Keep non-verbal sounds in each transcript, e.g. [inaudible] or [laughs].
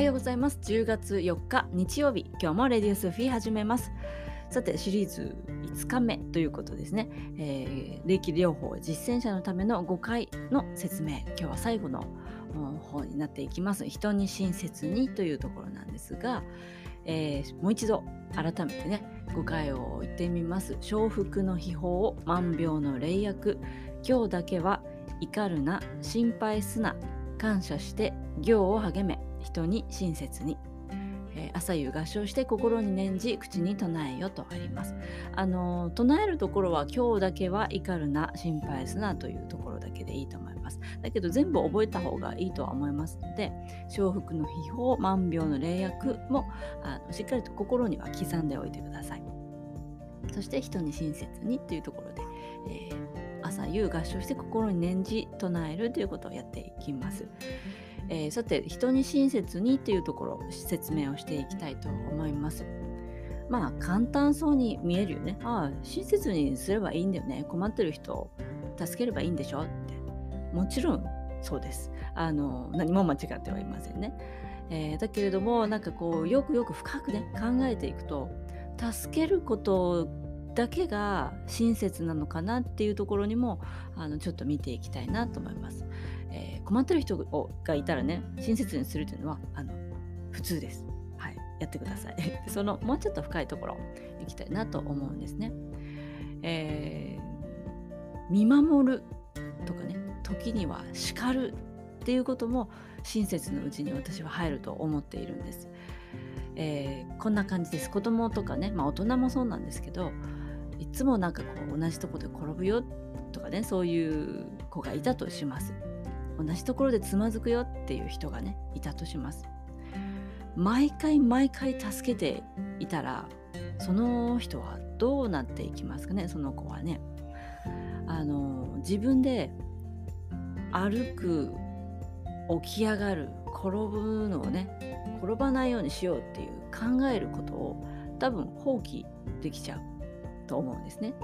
はようございます。10月4日日曜日。今日もレディオスフィー始めます。さてシリーズ5日目ということですね、えー、霊気療法実践者のための5回の説明。今日は最後の方になっていきます。人に親切にというところなんですが、えー、もう一度改めてね5回を言ってみます。承服の秘宝万病の霊薬。今日だけは怒るな心配すな感謝して行を励め。人に親切に、えー、朝夕合唱して心に念じ口に唱えよとあります。あの唱えるところは今日だけは怒るな心配すなというところだけでいいと思います。だけど全部覚えた方がいいとは思いますので承服の秘宝万病の霊薬もあのしっかりと心には刻んでおいてください。そして人に親切にというところで、えー、朝夕合唱して心に念じ唱えるということをやっていきます。えー、さて人に親切にっていうところ説明をしていきたいと思います。まあ簡単そうに見えるよね。ああ親切にすればいいんだよね。困ってる人を助ければいいんでしょって。もちろんそうです。あの何も間違ってはいませんね。えー、だけれどもなんかこうよくよく深くね考えていくと助けることだけが親切なのかなっていうところにもあのちょっと見ていきたいなと思います。えー、困ってる人がいたらね親切にするというのはあの普通です。はい、やってください。[laughs] そのもうちょっと深いところいきたいなと思うんですね。えー、見守るとかね時には叱るっていうことも親切のうちに私は入ると思っているんです。えー、こんな感じです。子供とかね、まあ、大人もそうなんですけどいつもなんかこう同じとこで転ぶよとかねそういう子がいたとします。同じところでつまずくよっていう人がねいたとします。毎回毎回助けていたらその人はどうなっていきますかねその子はね。あの自分で歩く起き上がる転ぶのをね転ばないようにしようっていう考えることを多分放棄できちゃう。と思うんですね。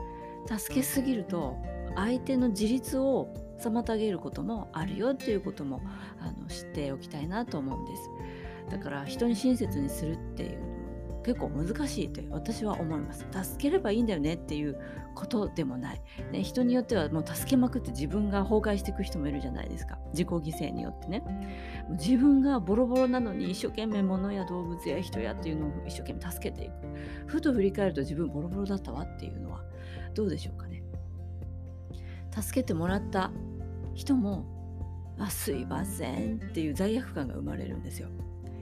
助けすぎると相手の自立を妨げることもあるよっていうこともあの知っておきたいなと思うんです。だから人に親切にするっていう結構難しいと私は思います。助ければいいんだよねっていうことでもない、ね、人によってはもう助けまくって自分が崩壊していく人もいるじゃないですか。自己犠牲によってね。自分がボロボロなのに一生懸命物や動物や人やっていうのを一生懸命助けていく。ふと振り返ると自分ボロボロだったわっていうのはどうでしょうかね。助けてもらった人も「あすいません」っていう罪悪感が生まれるんですよ。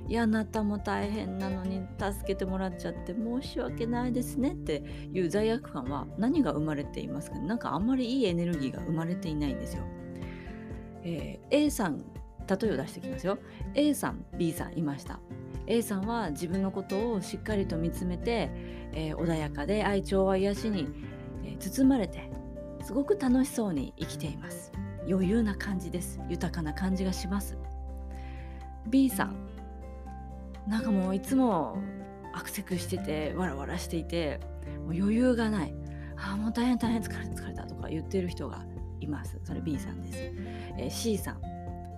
いやあなたも大変なのに助けてもらっちゃって申し訳ないですねっていう罪悪感は何が生まれていますか？なんかあんまりいいエネルギーが生まれていないんですよ。えー、A さん例えを出してきますよ。A さん B さんいました。A さんは自分のことをしっかりと見つめて、えー、穏やかで愛情は癒しに、えー、包まれてすごく楽しそうに生きています。余裕な感じです豊かな感じがします B さんなんかもういつもアクセクしててわらわらしていてもう余裕がない。あもう大変大変疲れた疲れたとか言ってる人がいます。それ B さんです、えー、C さん。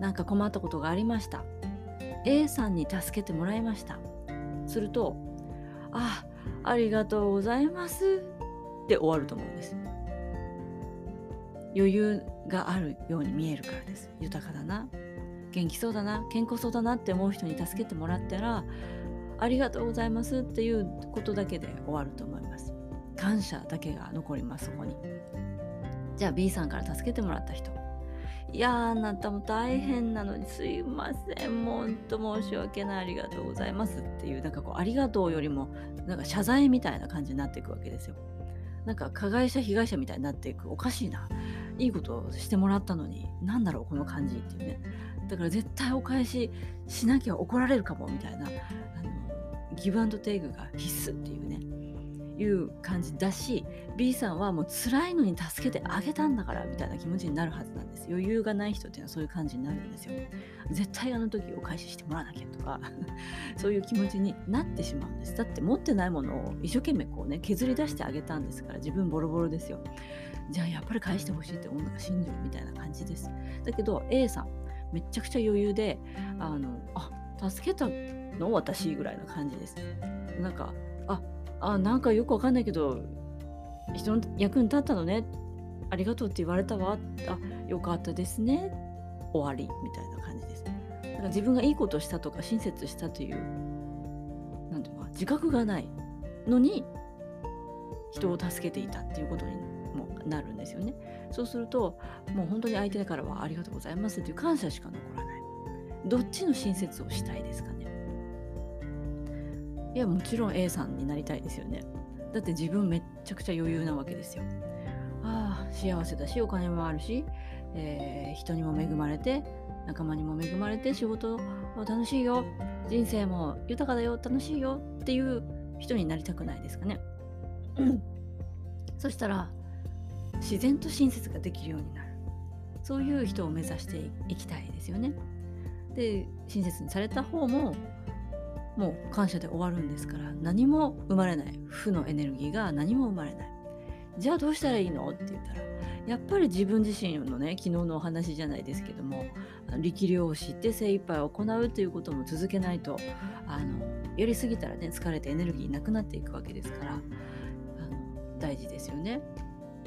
なんか困ったことがありました。A さんに助けてもらいました。するとあありがとうございます。で終わると思うんです。余裕があるように見えるからです。豊かだな。元気そうだな健康そうだなって思う人に助けてもらったらありがとうございますっていうことだけで終わると思います。感謝だけが残りますそこに。じゃあ B さんから助けてもらった人。いやあなたも大変なのにすいません。もうほんと申し訳ない。ありがとうございますっていうなんかこうありがとうよりもなんか謝罪みたいな感じになっていくわけですよ。なんか加害者被害者みたいになっていくおかしいないいことをしてもらったのに何だろうこの感じっていうねだから絶対お返ししなきゃ怒られるかもみたいなあのギブアンドテイクが必須っていうねいう感じだし B さんはもう辛いのに助けてあげたんだからみたいな気持ちになるはずなんです余裕がない人っていうのはそういう感じになるんですよ。絶対あの時お返ししてもらわなきゃとか [laughs] そういう気持ちになってしまうんです。だって持ってないものを一生懸命こうね削り出してあげたんですから自分ボロボロですよ。じゃあやっぱり返してほしいって女が信じるみたいな感じです。だけど A さんめちゃくちゃ余裕であのあ助けたの私ぐらいな感じです。なんかああなんかよくわかんないけど人の役に立ったのねありがとうって言われたわあよかったですね終わりみたいな感じです。だから自分がいいことしたとか親切したというなんていうか自覚がないのに人を助けていたっていうことにもなるんですよね。そうするともう本当に相手からはありがとうございますという感謝しか残らない。どっちの親切をしたいですかねいやもちろん A さんになりたいですよね。だって自分めっちゃくちゃ余裕なわけですよ。ああ幸せだしお金もあるし、えー、人にも恵まれて仲間にも恵まれて仕事楽しいよ人生も豊かだよ楽しいよっていう人になりたくないですかね。[clears throat] そしたら自然と親切ができるようになるそういう人を目指していきたいですよね。で親切にされた方ももう感謝で終わるんですから何も生まれない負のエネルギーが何も生まれないじゃあどうしたらいいの？って言ったらやっぱり自分自身のね昨日のお話じゃないですけども力量を知って精一杯行うということも続けないとあのやりすぎたらね疲れてエネルギーなくなっていくわけですからあの大事ですよね。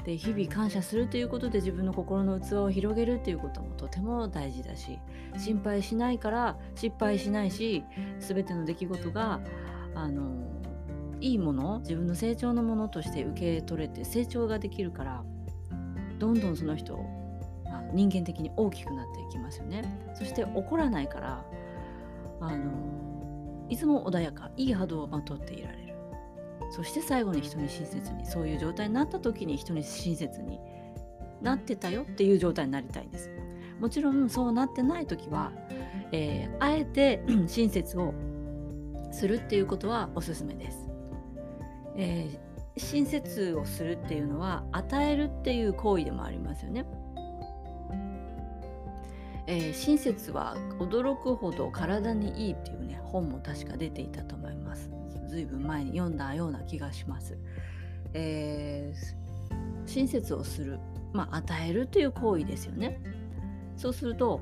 で日々感謝するということで自分の心の器を広げるということもとても大事だし心配しないから失敗しないし全ての出来事があのいいもの自分の成長のものとして受け取れて成長ができるからどんどんその人あの人間的に大きくなっていきますよね。そして怒らないからあのいつも穏やかいい波動をまとっていられる。そして最後に人に親切にそういう状態になった時に人に親切になってたよっていう状態になりたいんです。もちろんそうなってない時は、えー、あえて親切をするっていうことはおすすめです、えー、親切をするっていうのは与えるっていう行為でもありますよね。えー、親切は驚くほど体にいいっていうね本も確か出ていたと思います。ずいぶん前に読んだような気がします。えー、親切をする、まあ、与えるという行為ですよね。そうすると、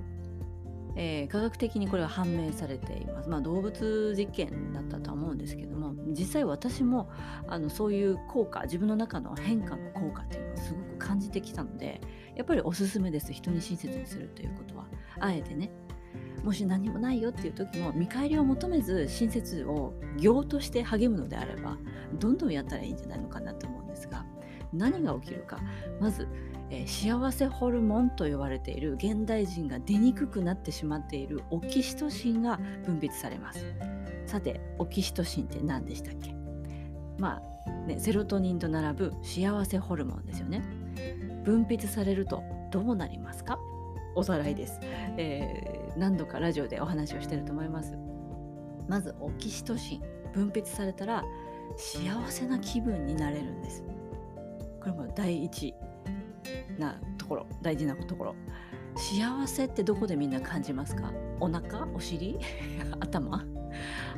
えー、科学的にこれは判明されています。まあ、動物実験だったとは思うんですけども実際私もあのそういう効果自分の中の変化の効果っていうのをすごく感じてきたのでやっぱりおすすめです人に親切にするということはあえてねもし何もないよっていう時も見返りを求めず親切を行として励むのであればどんどんやったらいいんじゃないのかなと思うんですが何が起きるか。まず、えー、幸せホルモンと呼ばれている現代人が出にくくなってしまっているオキシトシンが分泌されます。さてオキシトシンって何でしたっけ？まあねセロトニンと並ぶ幸せホルモンですよね。分泌されるとどうなりますか？おさらいです、えー、何度かラジオでお話をしてると思います。まずオキシトシン分泌されたら幸せな気分になれるんです。これも第一なところ大事なところ。幸せってどこでみんな感じますか？お腹？お尻？[laughs] 頭？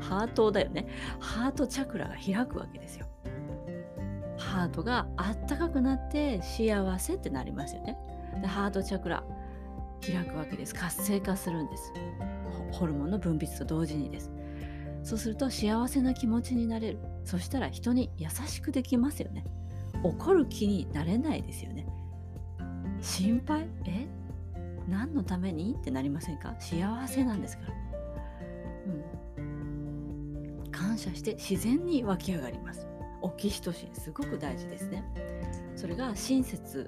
ハートだよね。ハートチャクラが開くわけですよ。ハートがあったかくなって幸せってなりますよね。でハートチャクラ。開くわけです。活性化するんです。ホルモンの分泌と同時にです。そうすると幸せな気持ちになれる。そしたら人に優しくできますよね。怒る気になれないですよね。心配？え？何のために？ってなりませんか？幸せなんですから、うん、感謝して自然に湧き上がります。オキシトシンすごく大事ですね。それが親切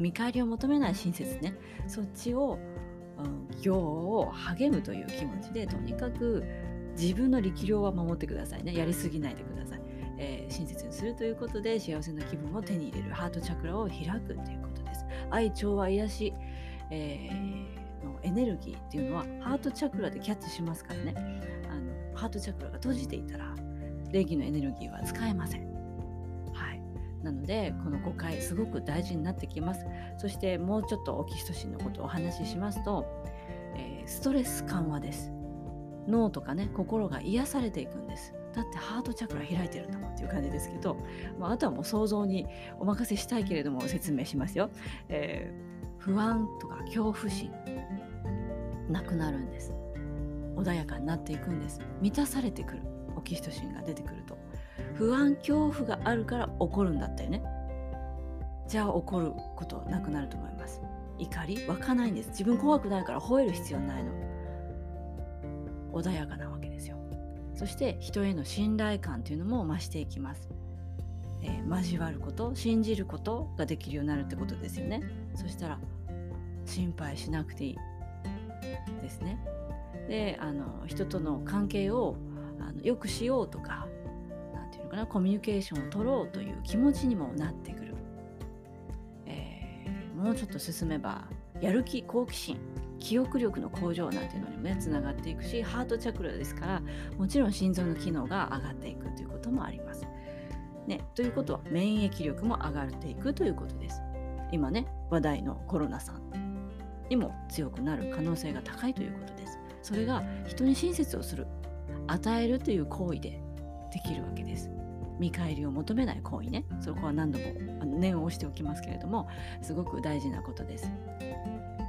見返りを求めない親切ね。そっちを、うん、行を励むという気持ちでとにかく自分の力量は守ってくださいね。やりすぎないでください、えー、親切にするということで幸せな気分を手に入れる。ハートチャクラを開くということです。愛調和癒し、えー、のエネルギーっていうのはハートチャクラでキャッチしますからね。あのハートチャクラが閉じていたら霊気のエネルギーは使えません。なのでこの誤解すごく大事になってきます。そしてもうちょっとオキシトシンのことをお話ししますと、えー、ストレス緩和です。脳とかね心が癒されていくんです。だってハートチャクラ開いてるんだもんっていう感じですけど、まあ、あとはもう想像にお任せしたいけれども説明しますよ、えー、不安とか恐怖心なくなるんです。穏やかになっていくんです。満たされてくる。オキシトシンが出てくる。不安恐怖があるから怒るんだったよね。じゃあ怒ることなくなると思います。怒り湧かないんです。自分怖くないから吠える必要ないの。穏やかなわけですよ。そして人への信頼感というのも増していきます、えー、交わること信じることができるようになるってことですよね。そしたら心配しなくていいですね。であの人との関係をあのよくしようとかかなコミュニケーションを取ろうという気持ちにもなってくる、えー、もうちょっと進めばやる気好奇心記憶力の向上なんていうのにもねつながっていくしハートチャクラですからもちろん心臓の機能が上がっていくということもあります。ね、ということは免疫力も上がっていくということです。今ね話題のコロナさんにも強くなる可能性が高いということです。それが人に親切をする与えるという行為でできるわけです。見返りを求めない行為ね。そこは何度も念を押しておきますけれどもすごく大事なことです。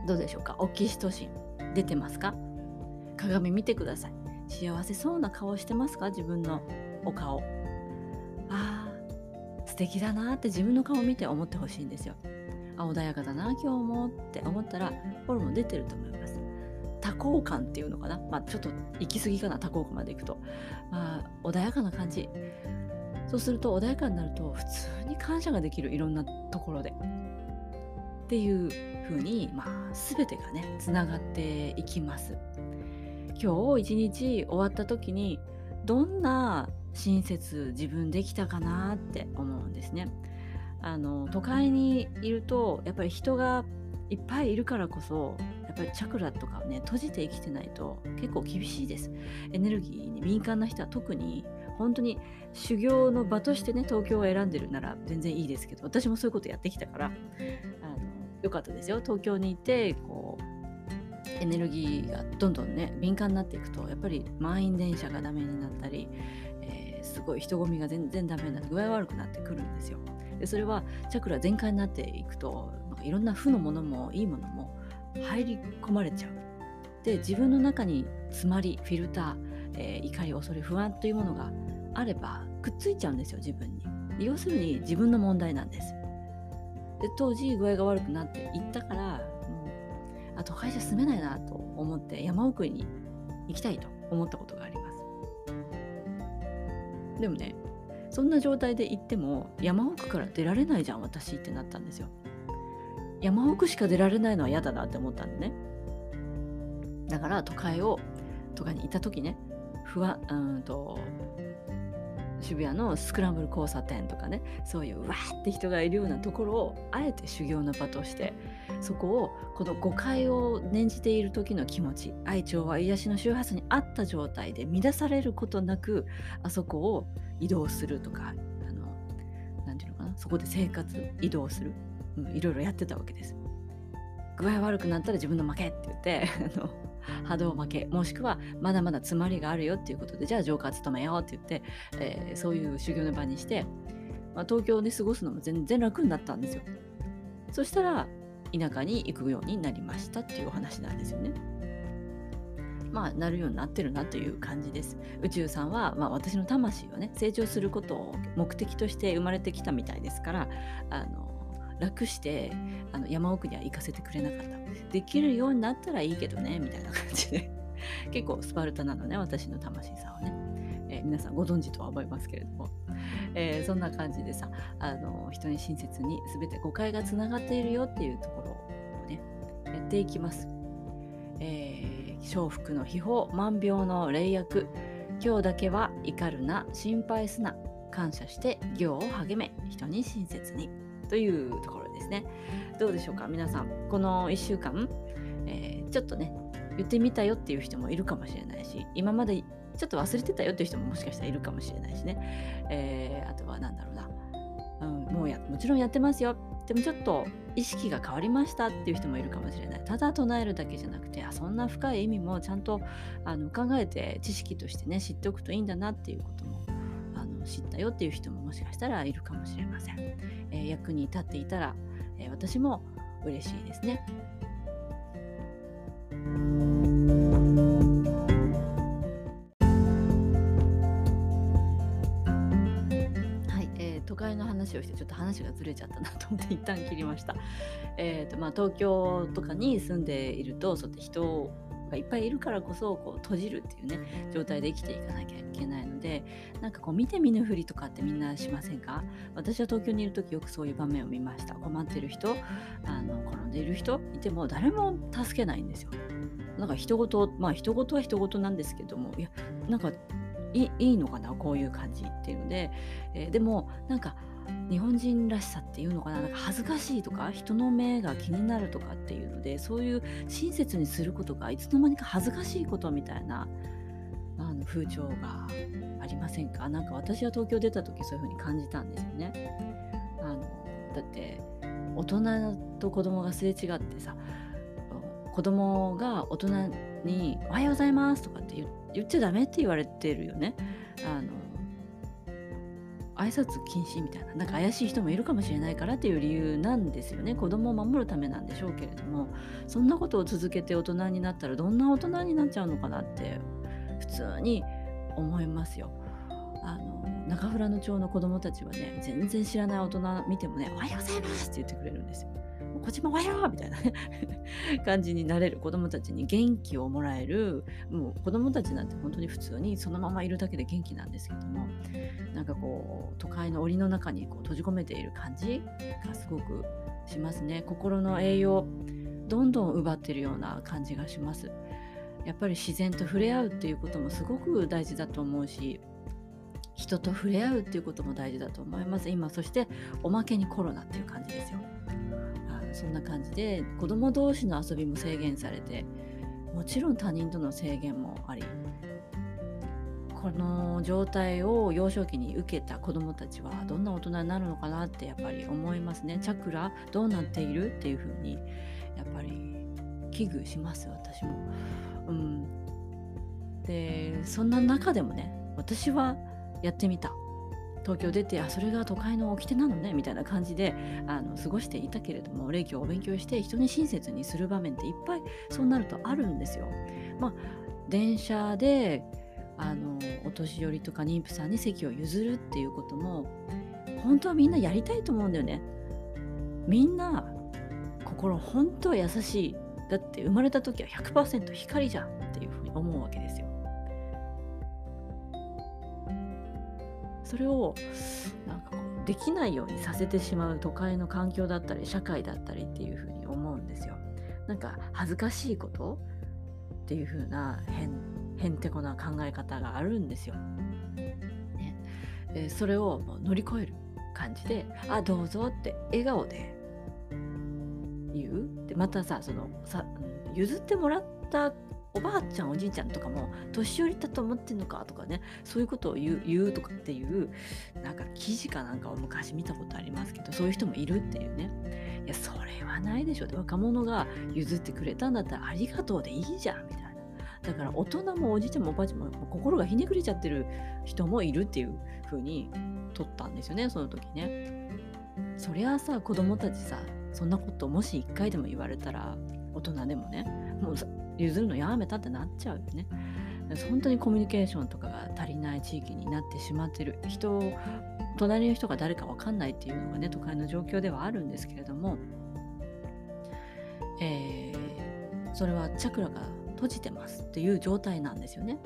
どうでしょうか？オキシトシン出てますか？鏡見てください。幸せそうな顔してますか？自分のお顔。あー素敵だなって自分の顔を見て思ってほしいんですよ。あ穏やかだな今日もって思ったらホルモン出てると思います。幸感っていうのかな？まあちょっと行き過ぎかな？多幸感まで行くと。まあ穏やかな感じ。そうすると穏やかになると普通に感謝ができるいろんなところで。っていう風にまあ全てがねつながっていきます。今日一日終わった時にどんな親切自分できたかなって思うんですね。あの都会にいるとやっぱり人がいっぱいいるからこそやっぱりチャクラとかをね閉じて生きてないと結構厳しいですエネルギーに敏感な人は特に本当に修行の場としてね東京を選んでるなら全然いいですけど私もそういうことやってきたからあのよかったですよ東京にいてこうエネルギーがどんどんね敏感になっていくとやっぱり満員電車がダメになったり、えー、すごい人混みが全然ダメになって具合悪くなってくるんですよ。でそれはチャクラ全開になっていくとなんかいろんな負のものもいいものも入り込まれちゃう。で自分の中に詰まりフィルター、えー、怒り恐れ不安というものがあればくっついちゃうんですよ自分に。要するに自分の問題なんです。で当時具合が悪くなっていったからもうあ都会じゃ住めないなと思って山奥に行きたいと思ったことがありますでもねそんな状態で行っても山奥から出られないじゃん私ってなったんですよ山奥しか出られないのは嫌だなって思ったんでね。だから都会を都会にいた時ね不安うんと渋谷のスクランブル交差点とかねそういうわーって人がいるようなところをあえて修行の場としてそこをこの誤解を念じている時の気持ち愛情は癒しの周波数にあった状態で乱されることなくあそこを移動するとかあのなていうのかなそこで生活移動する、いろいろやってたわけです。具合悪くなったら自分の負けって言ってあの波動負けもしくはまだまだ詰まりがあるよっていうことでじゃあ浄化務めようって言って、えー、そういう修行の場にして、まあ、東京で過ごすのも全然楽になったんですよ。そしたら田舎に行くようになりましたっていうお話なんですよね。まあなるようになってるなという感じです。宇宙さんは、まあ、私の魂をね成長することを目的として生まれてきたみたいですからあの楽してあの山奥には行かせてくれなかった。できるようになったらいいけどねみたいな感じで。[laughs] 結構スパルタなのね私の魂さんはね、えー、皆さんご存知とは思いますけれども、えー、そんな感じでさあの人に親切に全て誤解がつながっているよっていうところをねやっていきます、えー、笑福の秘宝万病の霊薬。今日だけは怒るな心配すな。感謝して行を励め人に親切に。というところですね。どうでしょうか？皆さん。この1週間、えー、ちょっとね、言ってみたよっていう人もいるかもしれないし、今までちょっと忘れてたよっていう人ももしかしたらいるかもしれないしね。えー、あとは何だろうな。うん、もうや、もちろんやってますよ。でもちょっと意識が変わりましたっていう人もいるかもしれない。ただ唱えるだけじゃなくて、あそんな深い意味もちゃんとあの考えて知識としてね、知っておくといいんだなっていうこともの知ったよっていう人ももしかしたらいるかもしれません、えー、役に立っていたら、えー、私も嬉しいですね都会の話をしてちょっと話がずれちゃったなと思って一旦切りました。えーとまあ、東京とかに住んでいるとそうやって人がいっぱいいるからこそこう閉じるっていうね状態で生きていかなきゃいけないのでなんかこう見て見ぬふりとかってみんなしませんか？私は東京にいる時よくそういう場面を見ました。困ってる人あの転んでいる人いても誰も助けないんですよ。なんか人事まあ人事は人事なんですけどもいやなんかいいのかな？こういう感じっていうので、えー、でもなんか日本人らしさっていうのかな？なんか恥ずかしいとか人の目が気になるとかっていうのでそういう親切にすることがいつの間にか恥ずかしいことみたいなあの風潮がありませんか？なか私は東京出た時そういう風に感じたんですよね。あのだって大人と子供がすれ違ってさ子供が大人に「おはようございます」とかって言っちゃダメって言われてるよね。あの挨拶禁止みたいななんか怪しい人もいるかもしれないからっていう理由なんですよね子供を守るためなんでしょうけれどもそんなことを続けて大人になったらどんな大人になっちゃうのかなって普通に思いますよ。あの中富良野町の子供たちはね全然知らない大人見てもね「おはようございます」って言ってくれるんですよ。こっちもおはようみたいな [laughs] 感じになれる子供たちに元気をもらえるもう子供たちなんて本当に普通にそのままいるだけで元気なんですけどもなんかこう都会の檻の中にこう閉じ込めている感じがすごくしますね。心の栄養どんどん奪ってるような感じがします。やっぱり自然と触れ合うっていうこともすごく大事だと思うし人と触れ合うっていうことも大事だと思います。今そしておまけにコロナっていう感じですよ。そんな感じで子供同士の遊びも制限されてもちろん他人との制限もありこの状態を幼少期に受けた子どもたちはどんな大人になるのかなってやっぱり思いますね。チャクラどうなっている？っていうふうにやっぱり危惧します私も。うん、でそんな中でもね私はやってみた東京出てあそれが都会の掟なのねみたいな感じであの過ごしていたけれども霊気をお勉強して人に親切にする場面っていっぱいそうなるとあるんですよ。まあ電車であのお年寄りとか妊婦さんに席を譲るっていうことも本当はみんなやりたいと思うんだよね。みんな心本当は優しい。だって生まれた時は100%光じゃんっていうふうに思うわけですよ。それをなんかこうできないようにさせてしまう都会の環境だったり社会だったりっていうふうに思うんですよ。なんか恥ずかしいことっていう風なへんへんてこな考え方があるんですよ。ね、えそれをもう乗り越える感じで「あどうぞ」って笑顔で言うでまたさそのさ譲ってもらったおばあちゃんおじいちゃんとかも年寄りだと思ってんのかとかねそういうことを言う言うとかっていうなんか記事かなんかを昔見たことありますけどそういう人もいるっていうね。いやそれはないでしょ若者が譲ってくれたんだったらありがとうでいいじゃんみたいな。だから大人もおじいちゃんもおばあちゃんも心がひねくれちゃってる人もいるっていう風に取ったんですよねその時ね。そりゃあさ子供たちさそんなこともし1回でも言われたら大人でもね。もう譲るのやめたってなっちゃうよね。本当にコミュニケーションとかが足りない地域になってしまってる人隣の人が誰か分かんないっていうのがね都会の状況ではあるんですけれども、えー、それはチャクラが閉じてますっていう状態なんですよね。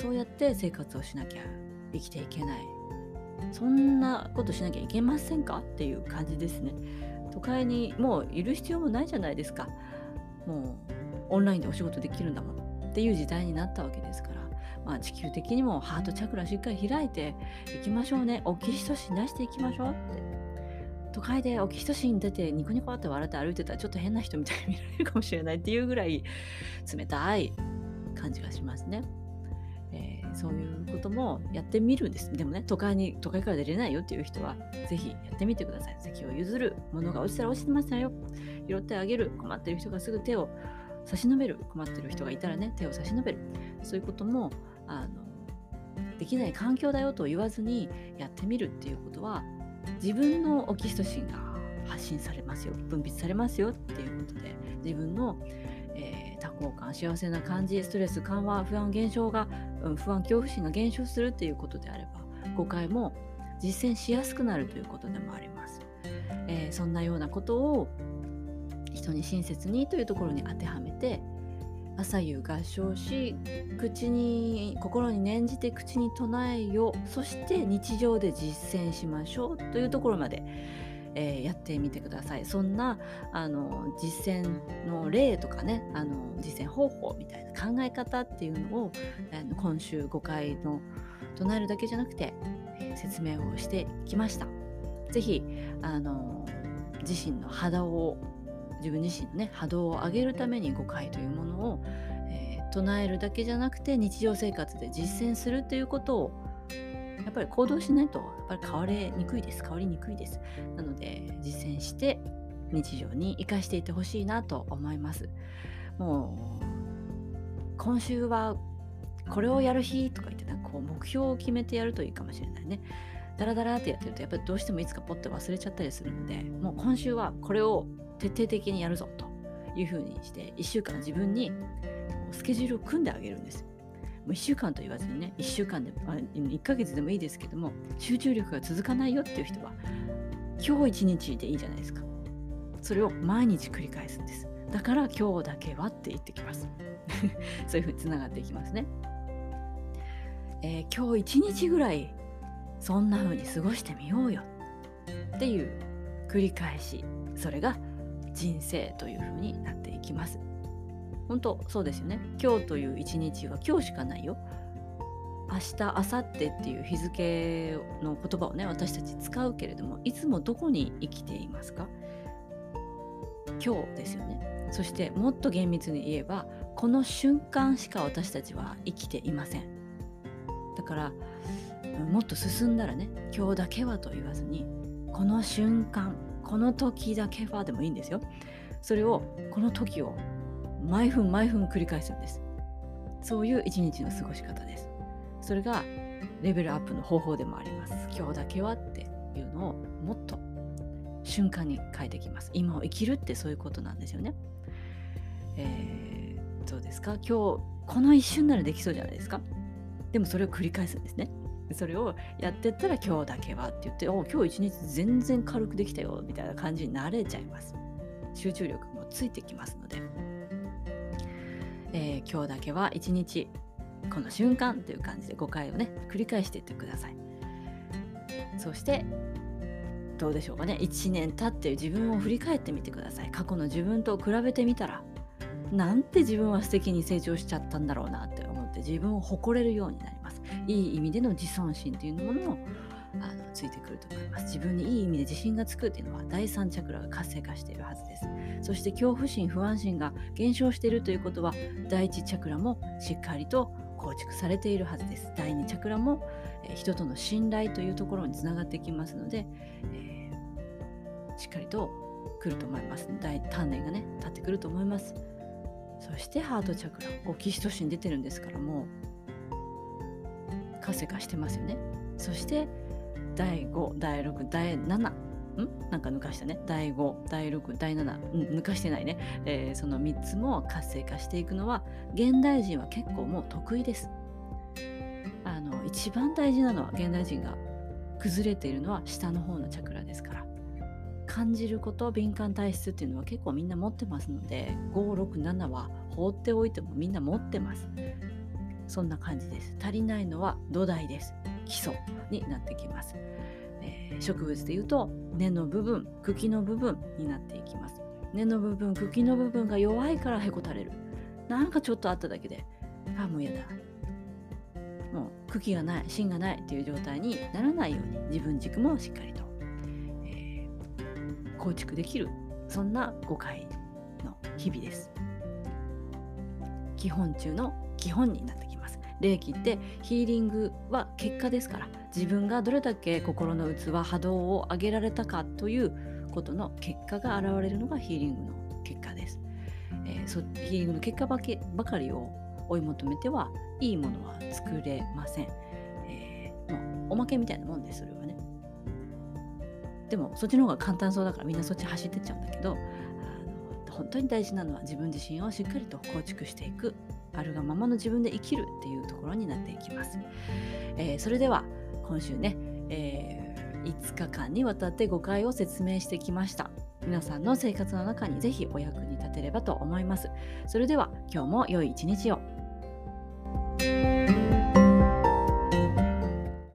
そうやって生活をしなきゃ生きていけない。そんなことしなきゃいけませんかっていう感じですね。都会にもういる必要もないじゃないですか。もうオンラインでお仕事できるんだもんっていう時代になったわけですから、まあ、地球的にもハートチャクラしっかり開いていきましょうねオキシトシン出していきましょうって都会でオキシトシン出てニコニコって笑って歩いてたらちょっと変な人みたいに見られるかもしれないっていうぐらい冷たい感じがしますね。えー、そういうこともやってみるんです。でもね、都会に、都会から出れないよっていう人は、ぜひやってみてください。席を譲る。物が落ちたら落ちてましたよ。拾ってあげる。困ってる人がすぐ手を差し伸べる困ってる人がいたらね手を差し伸べるそういうこともあのできない環境だよと言わずにやってみるっていうことは自分のオキシトシンが発信されますよ分泌されますよっていうことで自分の、えー、多幸感幸せな感じストレス緩和不安減少が、うん、不安恐怖心が減少するっていうことであれば誤解も実践しやすくなるということでもあります。えー、そんなようなことを人に親切にというところに当てはめて朝夕合唱し口に心に念じて口に唱えよそして日常で実践しましょうというところまで、えー、やってみてください。そんなあの実践の例とかねあの実践方法みたいな考え方っていうのをあの今週5回の唱えるだけじゃなくて、えー、説明をしてきました。是非自身の肌を自分自身のね波動を上げるために誤解というものを、えー、唱えるだけじゃなくて日常生活で実践するということをやっぱり行動しないとやっぱり変わりにくいです。変わりにくいです。なので実践して日常に生かしていってほしいなと思います。もう今週はこれをやる日とか言ってなんかこう目標を決めてやるといいかもしれないね。ダラダラってやってるとやっぱりどうしてもいつかポッて忘れちゃったりするのでもう今週はこれを徹底的にやるぞというふうにして1週間自分にスケジュールを組んであげるんです。もう1週間と言わずにね1週間で、まあ、1ヶ月でもいいですけども集中力が続かないよっていう人は今日一日でいいじゃないですか。それを毎日繰り返すんです。だから今日だけはって言ってきます。[laughs] そういうふうにつながっていきますね。えー、今日一日ぐらいそんな風に過ごしてみようよっていう繰り返しそれが人生という風になっていきます。本当そうですよね。今日という一日は今日しかないよ。明日明後日っていう日付の言葉をね私たち使うけれどもいつもどこに生きていますか？今日ですよね。そしてもっと厳密に言えばこの瞬間しか私たちは生きていません。だからもっと進んだらね今日だけはと言わずにこの瞬間この時だけはでもいいんですよ。それをこの時を毎分毎分繰り返すんです。そういう一日の過ごし方です。それがレベルアップの方法でもあります。今日だけはっていうのをもっと瞬間に変えてきます。今を生きるってそういうことなんですよね。えー、どうですか？今日この一瞬ならできそうじゃないですか？でもそれを繰り返すんですね。それをやってったら今日だけはって言ってお今日一日全然軽くできたよみたいな感じになれちゃいます。集中力もついてきますので、えー、今日だけは一日この瞬間という感じで5回をね繰り返していってください。そしてどうでしょうかね。1年経って自分を振り返ってみてください。過去の自分と比べてみたらなんて自分は素敵に成長しちゃったんだろうなって思って自分を誇れるようになります。いい意味での自尊心というものもあのついてくると思います。自分にいい意味で自信がつくっていうのは第三チャクラが活性化しているはずです。そして恐怖心不安心が減少しているということは第一チャクラもしっかりと構築されているはずです。第二チャクラも、えー、人との信頼というところにつながってきますので、えー、しっかりと来ると思います。大丹念がね立ってくると思います。そしてハートチャクラオキシトシン出てるんですからもう活性化してますよね。そして第5第6第7ん？なんか抜かしたね。第5第6第7、うん、抜かしてないね、えー、その3つも活性化していくのは現代人は結構もう得意です。あの一番大事なのは現代人が崩れているのは下の方のチャクラですから。感じること敏感体質っていうのは結構みんな持ってますので567は放っておいてもみんな持ってます。そんな感じです。足りないのは土台です。基礎になってきます、えー、植物でいうと根の部分茎の部分になっていきます。根の部分茎の部分が弱いからへこたれる。なんかちょっとあっただけであもう嫌だ。もう茎がない芯がないという状態にならないように自分軸もしっかりとえ構築できるそんな誤解の日々です。基本中の基本になってきます。霊気ってヒーリングは結果ですから自分がどれだけ心の器波動を上げられたかということの結果が現れるのがヒーリングの結果です、えー、そヒーリングの結果ばけばかりを追い求めてはいいものは作れません、えー、もうおまけみたいなもんですそれはね。でもそっちの方が簡単そうだからみんなそっち走ってっちゃうんだけどあの本当に大事なのは自分自身をしっかりと構築していく。あるがままの自分で生きるっていうところになっていきます、えー、それでは今週ね、え5日間にわたって誤解を説明してきました。皆さんの生活の中にぜひお役に立てればと思います。それでは今日も良い一日を。